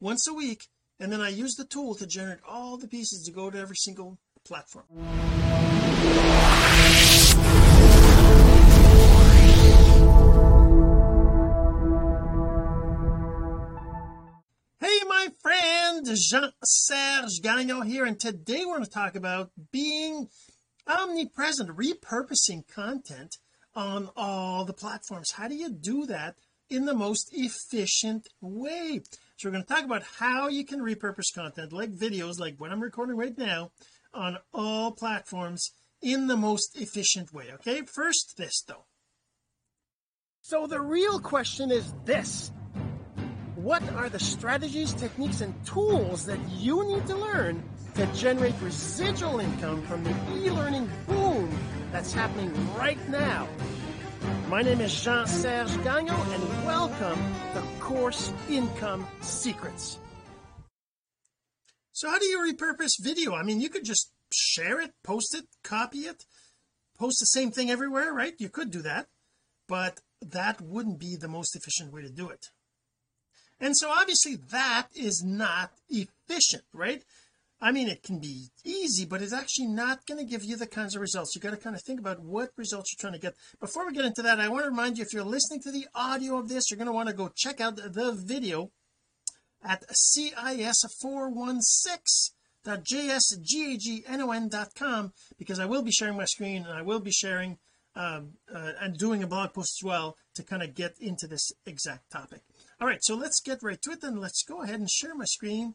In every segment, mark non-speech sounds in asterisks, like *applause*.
once a week and then I use the tool to generate all the pieces to go to every single platform. Hey my friend Jean-Serge Gagnon here and today we're going to talk about being omnipresent repurposing content on all the platforms. How do you do that in the most efficient way so we're going to talk about how you can repurpose content like videos like what I'm recording right now on all platforms in the most efficient way okay? First this though. So the real question is this. What are the strategies techniques and tools that you need to learn to generate residual income from the e-learning boom that's happening right now my name is Jean-Serge Gagnon and welcome to Course Income Secrets. So how do you repurpose video? I mean you could just share it post it copy it post the same thing everywhere right? You could do that but that wouldn't be the most efficient way to do it. And so obviously that is not efficient right I mean it can be easy but it's actually not going to give you the kinds of results. You got to kind of think about what results you're trying to get. Before we get into that I want to remind you if you're listening to the audio of this you're going to want to go check out the video at cis416.jsgagnon.com because I will be sharing my screen and I will be sharing um, uh, and doing a blog post as well to kind of get into this exact topic. All right so let's get right to it then. Let's go ahead and share my screen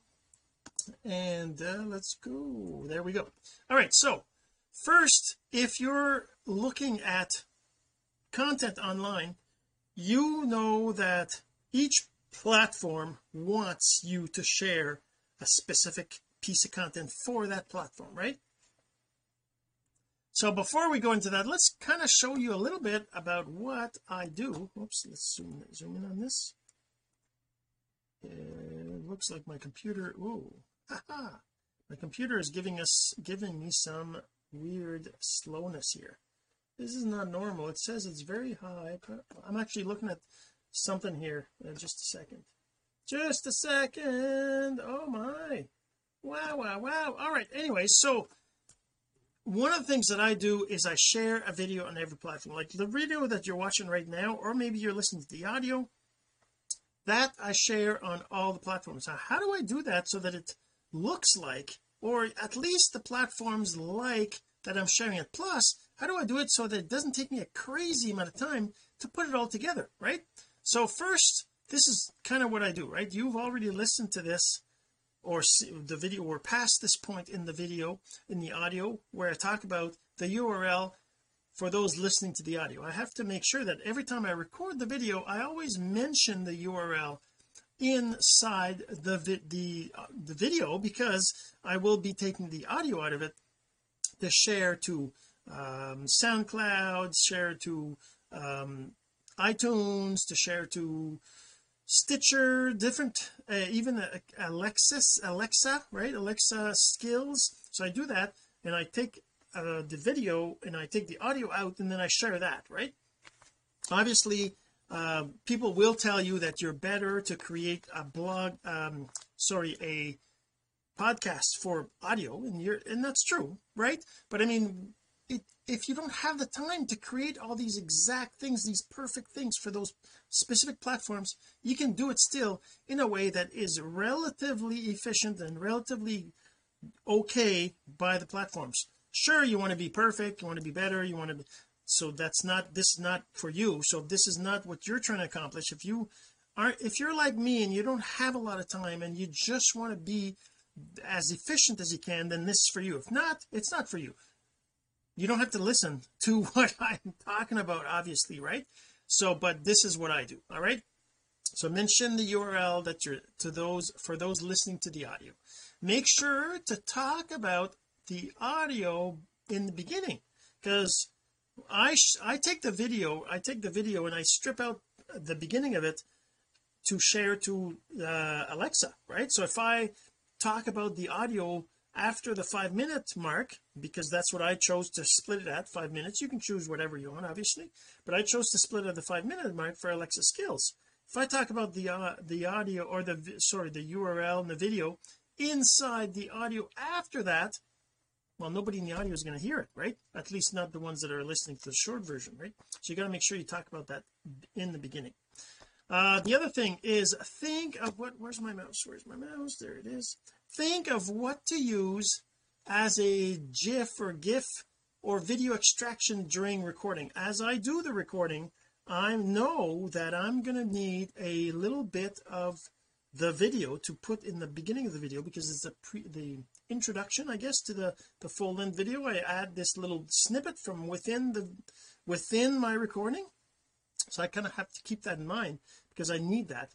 and uh, let's go. There we go. All right so first if you're looking at content online you know that each platform wants you to share a specific piece of content for that platform right? So before we go into that let's kind of show you a little bit about what I do. Oops let's zoom, zoom in on this. It looks like my computer oh haha my computer is giving us giving me some weird slowness here. This is not normal. It says it's very high I'm actually looking at something here uh, just a second. Just a second. Oh my. Wow wow wow. All right. Anyway so one of the things that I do is I share a video on every platform. Like the video that you're watching right now or maybe you're listening to the audio that I share on all the platforms. Now how do I do that so that it looks like or at least the platforms like that I'm sharing it. Plus how do I do it so that it doesn't take me a crazy amount of time to put it all together right? So first this is kind of what I do right? You've already listened to this or the video or past this point in the video in the audio where I talk about the URL for those listening to the audio. I have to make sure that every time I record the video I always mention the URL inside the the uh, the video because I will be taking the audio out of it to share to um, SoundCloud share to um, iTunes to share to Stitcher different uh, even uh, Alexis Alexa right? Alexa skills. So I do that and I take uh, the video and I take the audio out and then I share that right? Obviously uh, people will tell you that you're better to create a blog um sorry a podcast for audio and you're and that's true right? But I mean it, if you don't have the time to create all these exact things these perfect things for those specific platforms you can do it still in a way that is relatively efficient and relatively okay by the platforms. Sure you want to be perfect you want to be better you want to be so that's not this is not for you. So this is not what you're trying to accomplish. If you aren't if you're like me and you don't have a lot of time and you just want to be as efficient as you can then this is for you. If not it's not for you. You don't have to listen to *laughs* what I'm talking about obviously right? So but this is what I do all right? So mention the URL that you're to those for those listening to the audio. Make sure to talk about the audio in the beginning because I I take the video I take the video and I strip out the beginning of it to share to uh, Alexa right? So if I talk about the audio after the five minute mark because that's what I chose to split it at five minutes you can choose whatever you want obviously but I chose to split at the five minute mark for Alexa skills. If I talk about the uh, the audio or the sorry the URL and the video inside the audio after that well nobody in the audio is going to hear it right? At least not the ones that are listening to the short version right? So you got to make sure you talk about that in the beginning. Uh the other thing is think of what where's my mouse? Where's my mouse? There it is. Think of what to use as a gif or gif or video extraction during recording. As I do the recording I know that I'm going to need a little bit of the video to put in the beginning of the video because it's the pre the introduction I guess to the the full length video. I add this little snippet from within the within my recording. So I kind of have to keep that in mind because I need that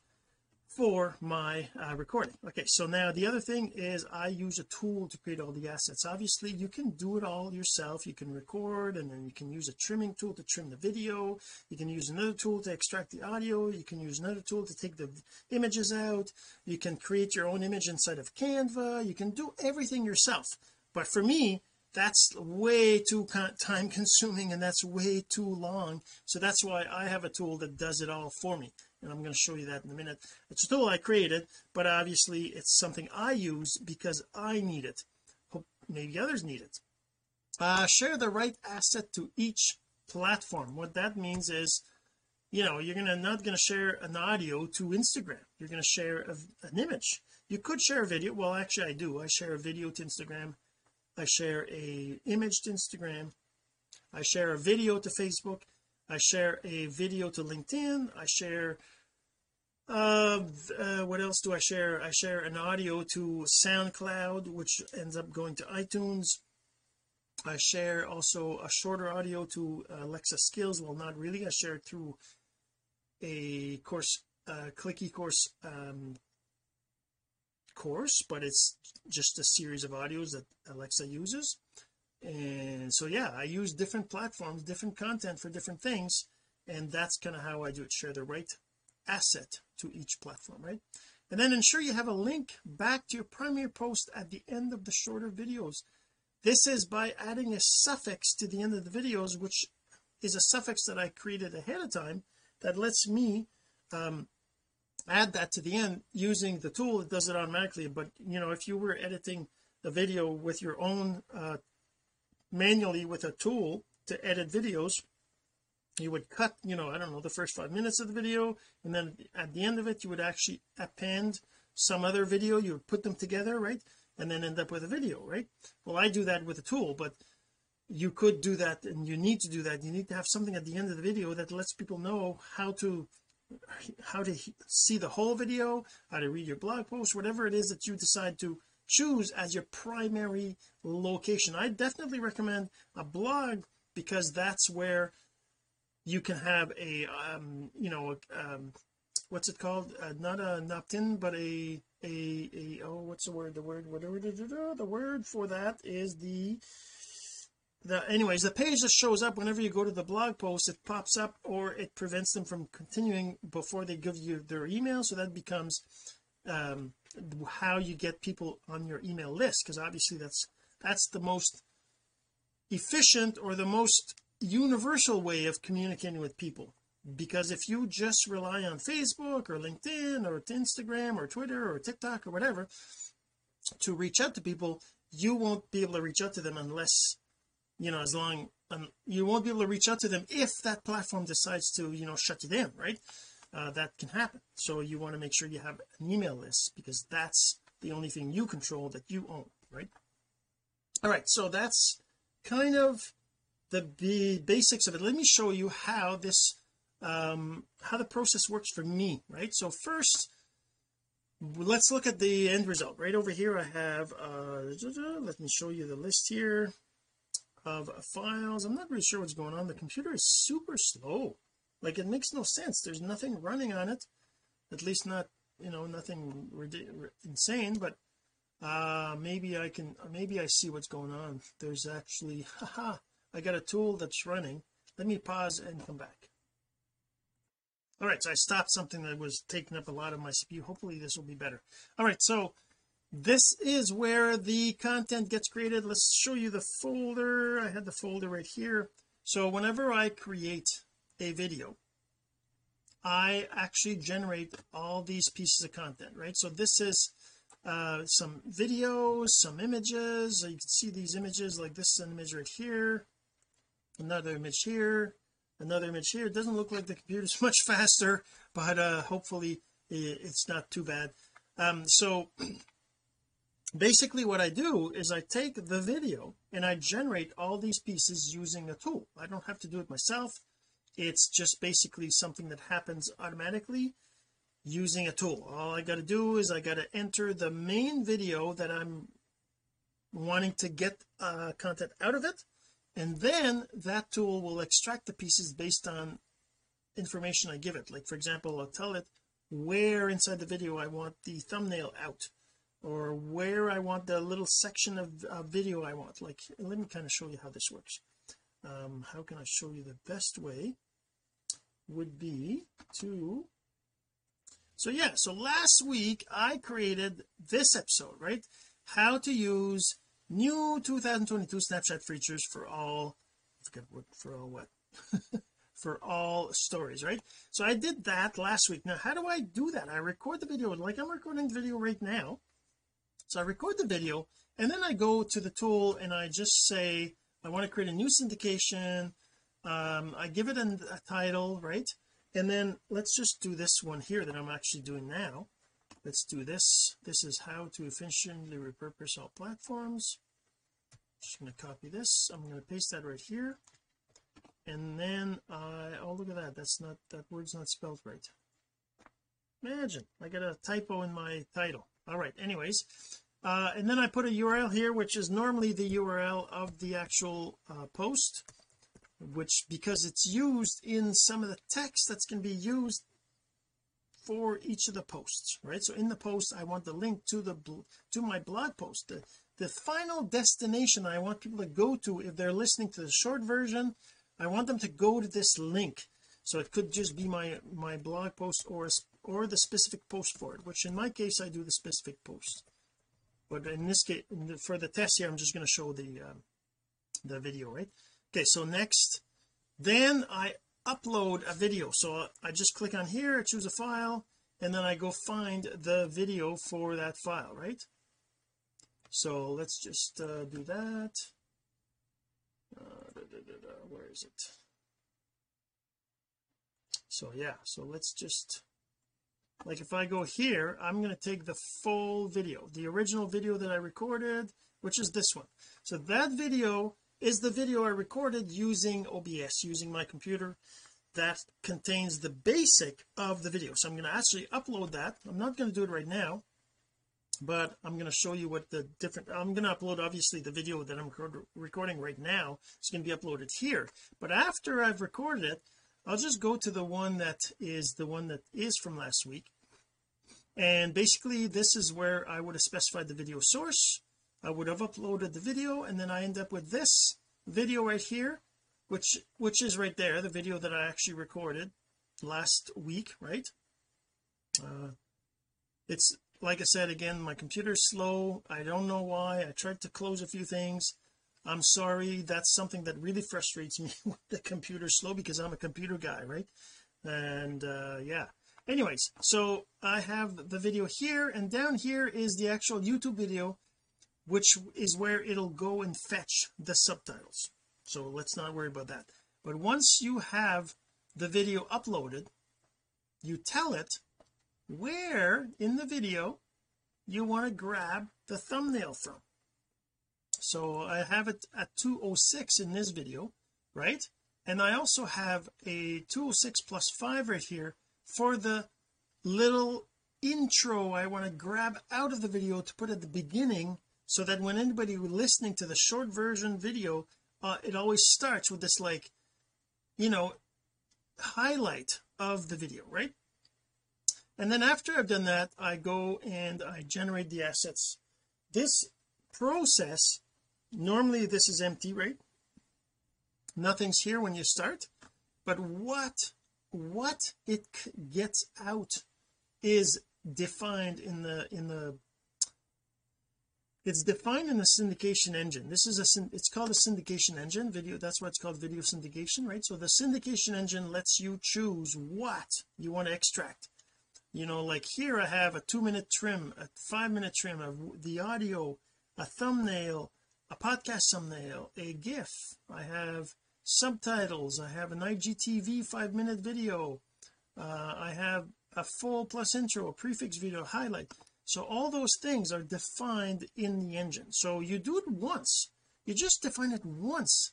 for my uh, recording. Okay so now the other thing is I use a tool to create all the assets. Obviously you can do it all yourself. You can record and then you can use a trimming tool to trim the video. You can use another tool to extract the audio. You can use another tool to take the images out. You can create your own image inside of Canva. You can do everything yourself. But for me that's way too time consuming and that's way too long. So that's why I have a tool that does it all for me and I'm going to show you that in a minute. It's a tool I created but obviously it's something I use because I need it. Hope maybe others need it. Uh share the right asset to each platform. What that means is you know you're gonna not going to share an audio to Instagram. You're going to share a, an image. You could share a video. Well actually I do. I share a video to Instagram. I share a image to Instagram. I share a video to Facebook I share a video to LinkedIn. I share uh, uh, what else do I share? I share an audio to SoundCloud which ends up going to iTunes. I share also a shorter audio to Alexa skills. Well not really. I share it through a course uh, clicky course um, course but it's just a series of audios that Alexa uses and so yeah I use different platforms different content for different things and that's kind of how I do it share the right asset to each platform right? And then ensure you have a link back to your primary post at the end of the shorter videos. This is by adding a suffix to the end of the videos which is a suffix that I created ahead of time that lets me um, add that to the end using the tool it does it automatically. But you know if you were editing the video with your own uh, manually with a tool to edit videos. You would cut you know I don't know the first five minutes of the video and then at the end of it you would actually append some other video. You would put them together right and then end up with a video right? Well I do that with a tool but you could do that and you need to do that. You need to have something at the end of the video that lets people know how to how to see the whole video how to read your blog post whatever it is that you decide to choose as your primary location. I definitely recommend a blog because that's where you can have a um you know um what's it called? Uh, not a opt-in but a a a oh what's the word? The word whatever the word for that is the the anyways the page that shows up whenever you go to the blog post it pops up or it prevents them from continuing before they give you their email. So that becomes um how you get people on your email list because obviously that's that's the most efficient or the most universal way of communicating with people. Because if you just rely on Facebook or LinkedIn or Instagram or Twitter or TikTok or whatever to reach out to people you won't be able to reach out to them unless you know as long um, you won't be able to reach out to them if that platform decides to you know shut you down right uh, that can happen. So you want to make sure you have an email list because that's the only thing you control that you own right? All right so that's kind of the, the basics of it. Let me show you how this um how the process works for me right? So first let's look at the end result. Right over here I have uh let me show you the list here of files. I'm not really sure what's going on. The computer is super slow like it makes no sense. There's nothing running on it. At least not you know nothing insane but uh maybe I can maybe I see what's going on. There's actually *laughs* haha I got a tool that's running. Let me pause and come back. All right so I stopped something that was taking up a lot of my CPU hopefully this will be better. All right so this is where the content gets created. Let's show you the folder. I had the folder right here. So whenever I create a video. I actually generate all these pieces of content right? So this is uh some videos some images. You can see these images like this is an image right here another image here another image here. It doesn't look like the computer's *laughs* much faster but uh hopefully it's not too bad. Um so *clears throat* basically what I do is I take the video and I generate all these pieces using a tool. I don't have to do it myself it's just basically something that happens automatically using a tool. All I got to do is I got to enter the main video that I'm wanting to get uh, content out of it and then that tool will extract the pieces based on information I give it. Like for example I'll tell it where inside the video I want the thumbnail out or where I want the little section of uh, video I want. Like let me kind of show you how this works. Um how can I show you the best way would be to so yeah so last week I created this episode right? How to use new 2022 Snapchat features for all what for all what? *laughs* For all stories right? So I did that last week. Now how do I do that? I record the video like I'm recording the video right now. So I record the video and then I go to the tool and I just say I want to create a new syndication um I give it a, a title right? And then let's just do this one here that I'm actually doing now. Let's do this. This is how to efficiently repurpose all platforms. Just going to copy this. I'm going to paste that right here. And then I oh look at that. That's not that word's not spelled right. Imagine. I got a typo in my title. All right. Anyways uh, and then I put a URL here which is normally the URL of the actual uh, post which because it's used in some of the text that's going to be used for each of the posts right? So in the post I want the link to the to my blog post. The, the final destination I want people to go to if they're listening to the short version I want them to go to this link. So it could just be my my blog post or or the specific post for it which in my case I do the specific post. But in this case for the test here I'm just going to show the uh, the video right okay so next. Then I upload a video. So I just click on here choose a file and then I go find the video for that file right? So let's just uh, do that. Uh, da, da, da, where is it? So yeah so let's just like if I go here I'm going to take the full video the original video that I recorded which is this one. So that video is the video I recorded using OBS using my computer that contains the basic of the video. So I'm going to actually upload that. I'm not going to do it right now but I'm going to show you what the different I'm going to upload obviously the video that I'm recording right now. It's going to be uploaded here. But after I've recorded it I'll just go to the one that is the one that is from last week. And basically this is where I would have specified the video source I would have uploaded the video and then I end up with this video right here which which is right there the video that I actually recorded last week right? Uh it's like I said again my computer's slow. I don't know why. I tried to close a few things. I'm sorry. That's something that really frustrates me *laughs* with the computer slow because I'm a computer guy right? And uh yeah. Anyways so I have the video here and down here is the actual YouTube video which is where it'll go and fetch the subtitles. So let's not worry about that. But once you have the video uploaded you tell it where in the video you want to grab the thumbnail from. So I have it at 206 in this video right? And I also have a 206 plus 5 right here for the little intro I want to grab out of the video to put at the beginning so that when anybody listening to the short version video uh, it always starts with this like you know highlight of the video right? And then after I've done that I go and I generate the assets. This process normally this is empty right? Nothing's here when you start. But what what it gets out is defined in the in the it's defined in the syndication engine. This is a it's called a syndication engine. Video that's why it's called video syndication right? So the syndication engine lets you choose what you want to extract. You know like here I have a two minute trim a five minute trim of the audio a thumbnail a podcast thumbnail a gif. I have subtitles. I have an IGTV five minute video. Uh, I have a full plus intro a prefix video highlight so all those things are defined in the engine. So you do it once. You just define it once.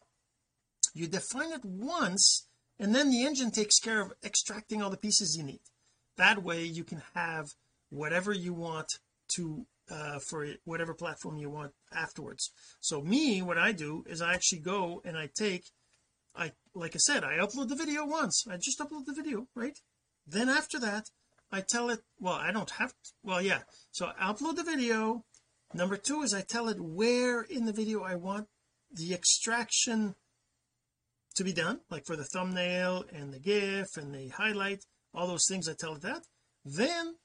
You define it once and then the engine takes care of extracting all the pieces you need. That way you can have whatever you want to uh, for whatever platform you want afterwards. So me what I do is I actually go and I take I like I said I upload the video once. I just upload the video right? Then after that I tell it well I don't have to, well yeah. So I upload the video. Number two is I tell it where in the video I want the extraction to be done like for the thumbnail and the gif and the highlight all those things I tell it that. Then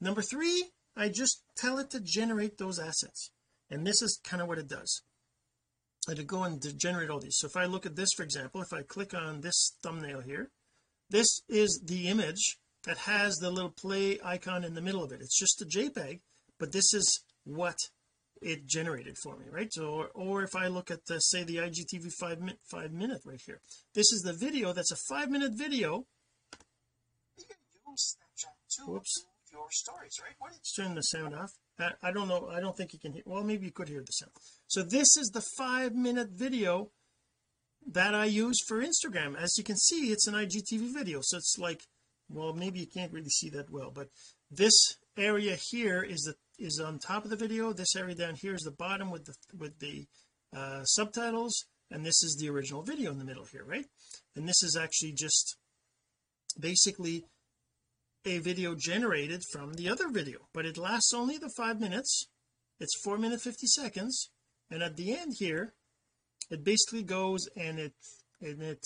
number three I just tell it to generate those assets. And this is kind of what it does. I to go and generate all these. So if I look at this for example if I click on this thumbnail here this is the image that has the little play icon in the middle of it. It's just a JPEG but this is what it generated for me right? So or, or if I look at the say the IGTV five minute five minute right here. This is the video that's a five minute video. Whoops. your stories right turn the sound off. I don't know. I don't think you can hear well maybe you could hear the sound. So this is the five minute video that I use for Instagram. As you can see it's an IGTV video. So it's like well maybe you can't really see that well but this area here is the is on top of the video. This area down here is the bottom with the with the uh, subtitles and this is the original video in the middle here right? And this is actually just basically a video generated from the other video but it lasts only the five minutes. It's four minute 50 seconds and at the end here it basically goes and it and it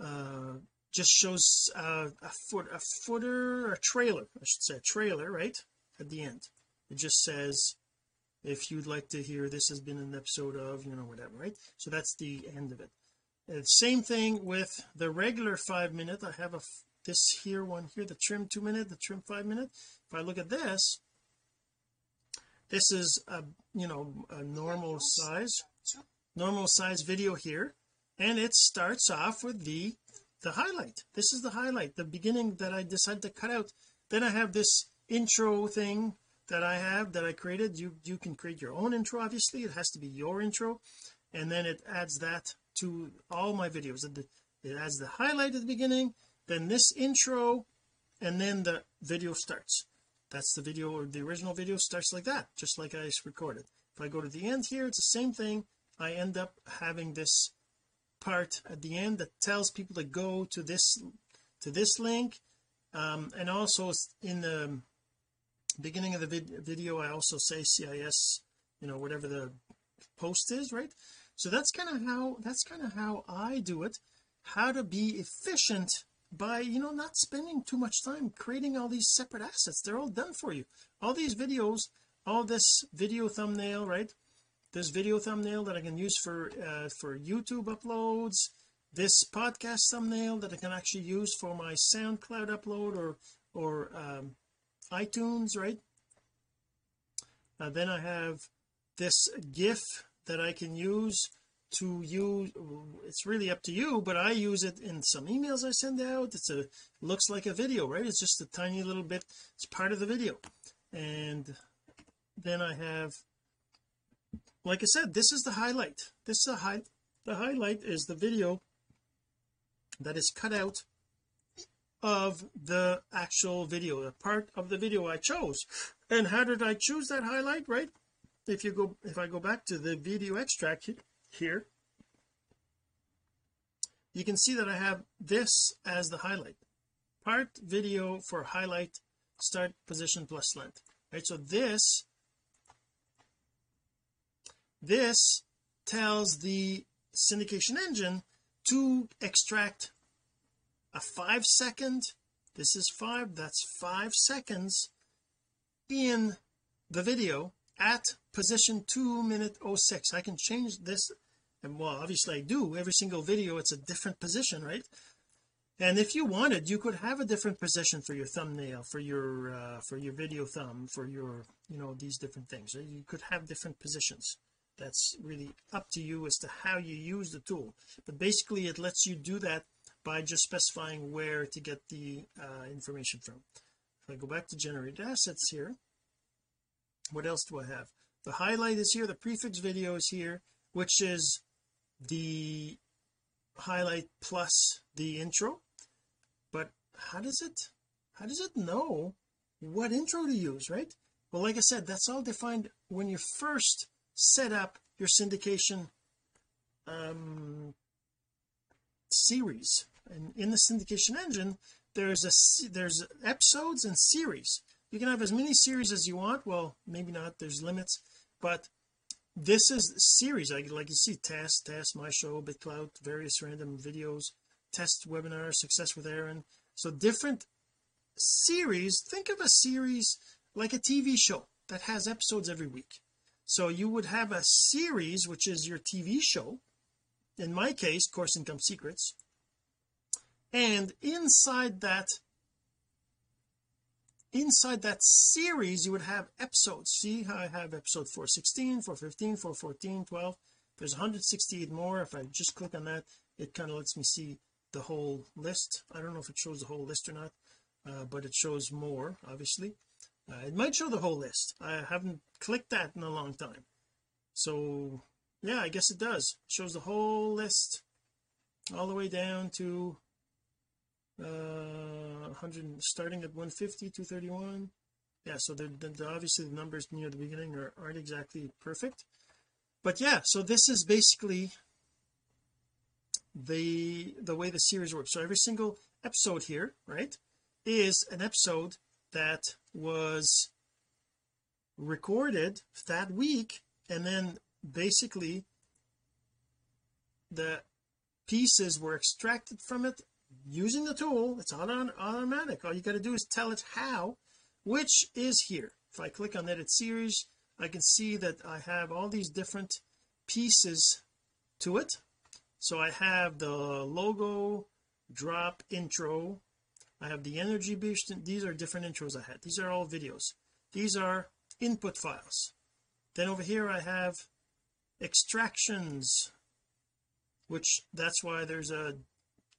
uh just shows uh, a foot a footer a trailer I should say a trailer right at the end. It just says if you'd like to hear this has been an episode of you know whatever right? So that's the end of it. And same thing with the regular five minute. I have a this here one here the trim two minute the trim five minute. If I look at this this is a you know a normal size normal size video here. And it starts off with the the highlight. This is the highlight the beginning that I decided to cut out. Then I have this intro thing that I have that I created. You you can create your own intro obviously. It has to be your intro. And then it adds that to all my videos. It adds the highlight at the beginning then this intro and then the video starts. That's the video or the original video starts like that just like I recorded. If I go to the end here it's the same thing. I end up having this part at the end that tells people to go to this to this link. Um, and also in the beginning of the vid video I also say CIS you know whatever the post is right? So that's kind of how that's kind of how I do it. How to be efficient by you know not spending too much time creating all these separate assets. They're all done for you. All these videos all this video thumbnail right this video thumbnail that I can use for uh, for YouTube uploads this podcast thumbnail that I can actually use for my SoundCloud upload or or um, iTunes right? Uh, then I have this GIF that I can use to use it's really up to you but I use it in some emails I send out. It's a looks like a video right? It's just a tiny little bit it's part of the video. And then I have like I said this is the highlight. This is the high the highlight is the video that is cut out of the actual video the part of the video I chose. And how did I choose that highlight right? If you go if I go back to the video extract here you can see that I have this as the highlight. Part video for highlight start position plus length right? So this this tells the syndication engine to extract a five second this is five that's five seconds in the video at position 2 minute 06 I can change this and well obviously I do every single video it's a different position right? And if you wanted you could have a different position for your thumbnail for your uh, for your video thumb for your you know these different things. You could have different positions that's really up to you as to how you use the tool. But basically it lets you do that by just specifying where to get the uh, information from. If I go back to generate assets here what else do I have? The highlight is here the prefix video is here which is the highlight plus the intro. But how does it how does it know what intro to use right? Well like I said that's all defined when you first set up your syndication um series. And in the syndication engine there's a there's episodes and series. You can have as many series as you want. Well maybe not. There's limits. But this is series. Like, like you see test test my show bitclout various random videos test webinar success with Aaron. So different series. Think of a series like a TV show that has episodes every week so you would have a series which is your TV show in my case course income secrets and inside that inside that series you would have episodes. See how I have episode 416 415 414 12 there's 168 more. If I just click on that it kind of lets me see the whole list. I don't know if it shows the whole list or not uh, but it shows more obviously uh, it might show the whole list. I haven't clicked that in a long time. So yeah I guess it does. It shows the whole list all the way down to uh 100 starting at 150 231 yeah so the, the, obviously the numbers near the beginning are, aren't exactly perfect. But yeah so this is basically the the way the series works. So every single episode here right is an episode that was recorded that week and then basically the pieces were extracted from it using the tool. It's on automatic. All you got to do is tell it how which is here. If I click on edit series I can see that I have all these different pieces to it. So I have the logo drop intro I have the energy boost these are different intros I had. These are all videos. These are input files. Then over here I have extractions which that's why there's a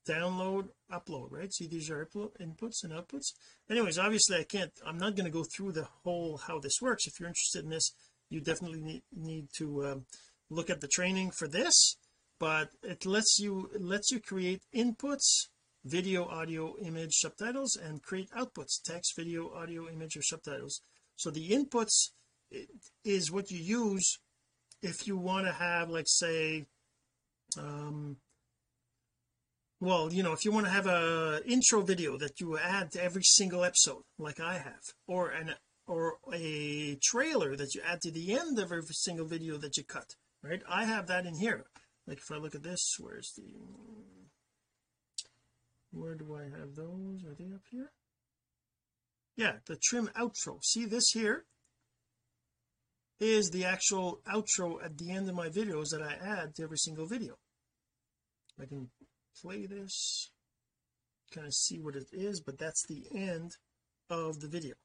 download upload right? See these are inputs and outputs. Anyways obviously I can't I'm not going to go through the whole how this works. If you're interested in this you definitely need, need to um, look at the training for this but it lets you it lets you create inputs video audio image subtitles and create outputs text video audio image or subtitles. So the inputs is what you use if you want to have like say um well you know if you want to have a intro video that you add to every single episode like I have or an or a trailer that you add to the end of every single video that you cut right? I have that in here. Like if I look at this where's the where do I have those? Are they up here? Yeah the trim outro. See this here? Is the actual outro at the end of my videos that I add to every single video. I can play this kind of see what it is but that's the end of the video.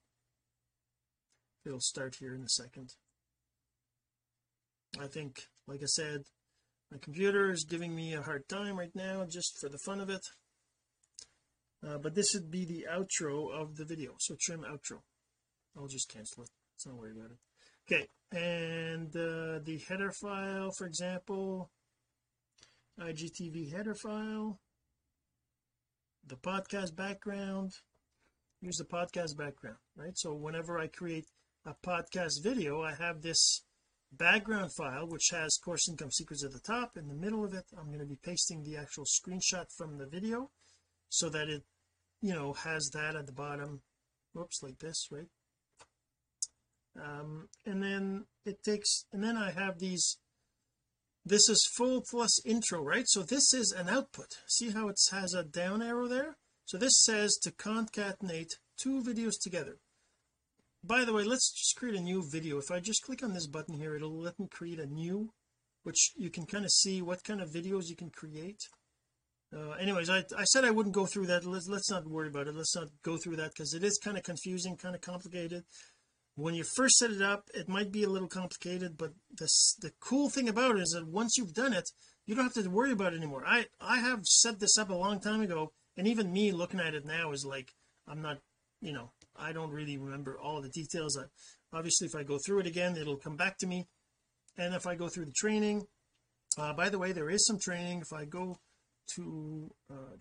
It'll start here in a second. I think like I said my computer is giving me a hard time right now just for the fun of it uh, but this would be the outro of the video. So trim outro. I'll just cancel it. Let's not worry about it. Okay and uh, the header file for example. IGTV header file. The podcast background. Use the podcast background right? So whenever I create a podcast video I have this background file which has course income secrets at the top. In the middle of it I'm going to be pasting the actual screenshot from the video so that it you know has that at the bottom. Whoops like this right? Um and then it takes and then I have these this is full plus intro right? So this is an output. See how it has a down arrow there? So this says to concatenate two videos together. By the way let's just create a new video. If I just click on this button here it'll let me create a new which you can kind of see what kind of videos you can create uh, anyways I, I said I wouldn't go through that. Let's let's not worry about it. Let's not go through that because it is kind of confusing kind of complicated. When you first set it up it might be a little complicated but this the cool thing about it is that once you've done it you don't have to worry about it anymore. I I have set this up a long time ago and even me looking at it now is like I'm not you know I don't really remember all the details. I, obviously if I go through it again it'll come back to me. And if I go through the training uh, by the way there is some training. If I go to uh,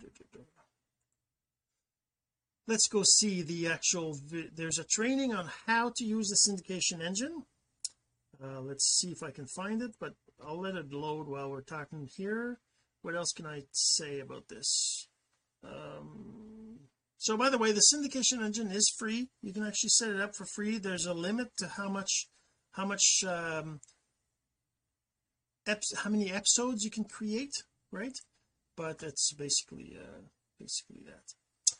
let's go see the actual there's a training on how to use the syndication engine. Uh, let's see if I can find it but I'll let it load while we're talking here. What else can I say about this? Um, so by the way the syndication engine is free. You can actually set it up for free. There's a limit to how much how much um how many episodes you can create right but that's basically uh basically that.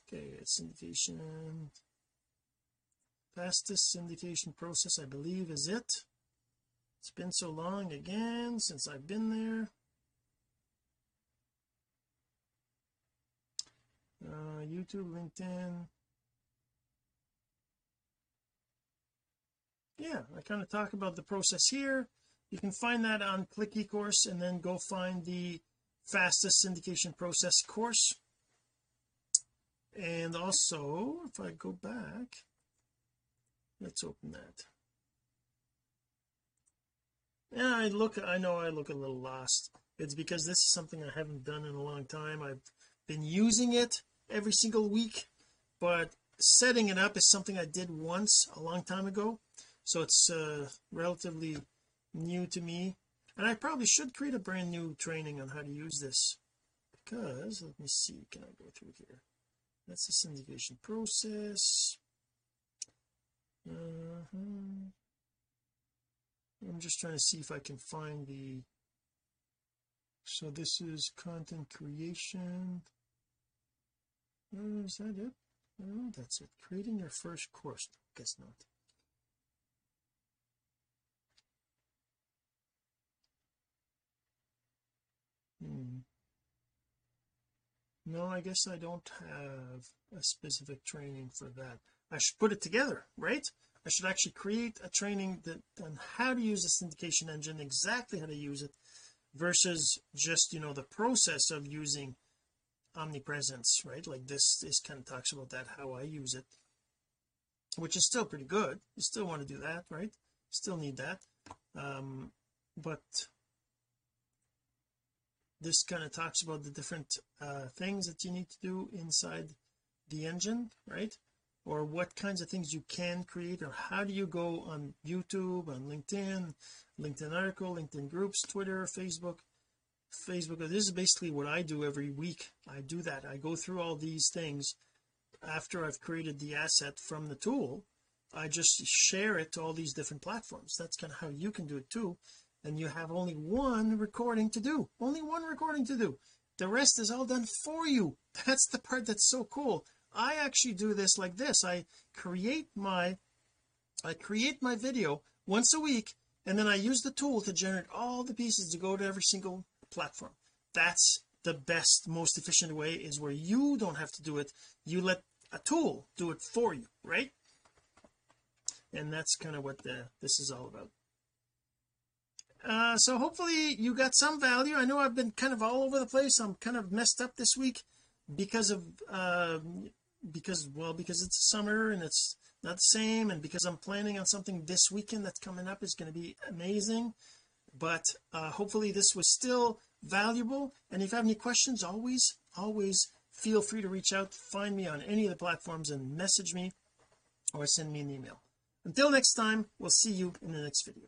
Okay syndication. Fastest syndication process I believe is it? It's been so long again since I've been there. Uh YouTube LinkedIn. Yeah I kind of talk about the process here. You can find that on click ecourse and then go find the fastest syndication process course. And also if I go back let's open that. Yeah I look I know I look a little lost. It's because this is something I haven't done in a long time. I've been using it every single week but setting it up is something I did once a long time ago. So it's uh, relatively new to me and I probably should create a brand new training on how to use this because let me see can I go through here? That's the syndication process. Uh -huh. I'm just trying to see if I can find the so this is content creation. Uh, is that it? That's it. Creating your first course. Guess not hmm. No I guess I don't have a specific training for that. I should put it together right? I should actually create a training that on how to use the syndication engine exactly how to use it versus just you know the process of using omnipresence right? Like this this kind of talks about that how I use it which is still pretty good. You still want to do that right? Still need that. Um but this kind of talks about the different uh, things that you need to do inside the engine right? Or what kinds of things you can create or how do you go on YouTube on LinkedIn LinkedIn article LinkedIn groups Twitter Facebook? Facebook this is basically what I do every week. I do that. I go through all these things after I've created the asset from the tool. I just share it to all these different platforms. That's kind of how you can do it too and you have only one recording to do. Only one recording to do. The rest is all done for you. *laughs* That's the part that's so cool. I actually do this like this. I create my I create my video once a week and then I use the tool to generate all the pieces to go to every single platform. That's the best most efficient way is where you don't have to do it. You let a tool do it for you right? And that's kind of what the this is all about uh so hopefully you got some value. I know I've been kind of all over the place. I'm kind of messed up this week because of uh because well because it's summer and it's not the same and because I'm planning on something this weekend that's coming up is going to be amazing. But uh hopefully this was still valuable. And if you have any questions always always feel free to reach out find me on any of the platforms and message me or send me an email. Until next time we'll see you in the next video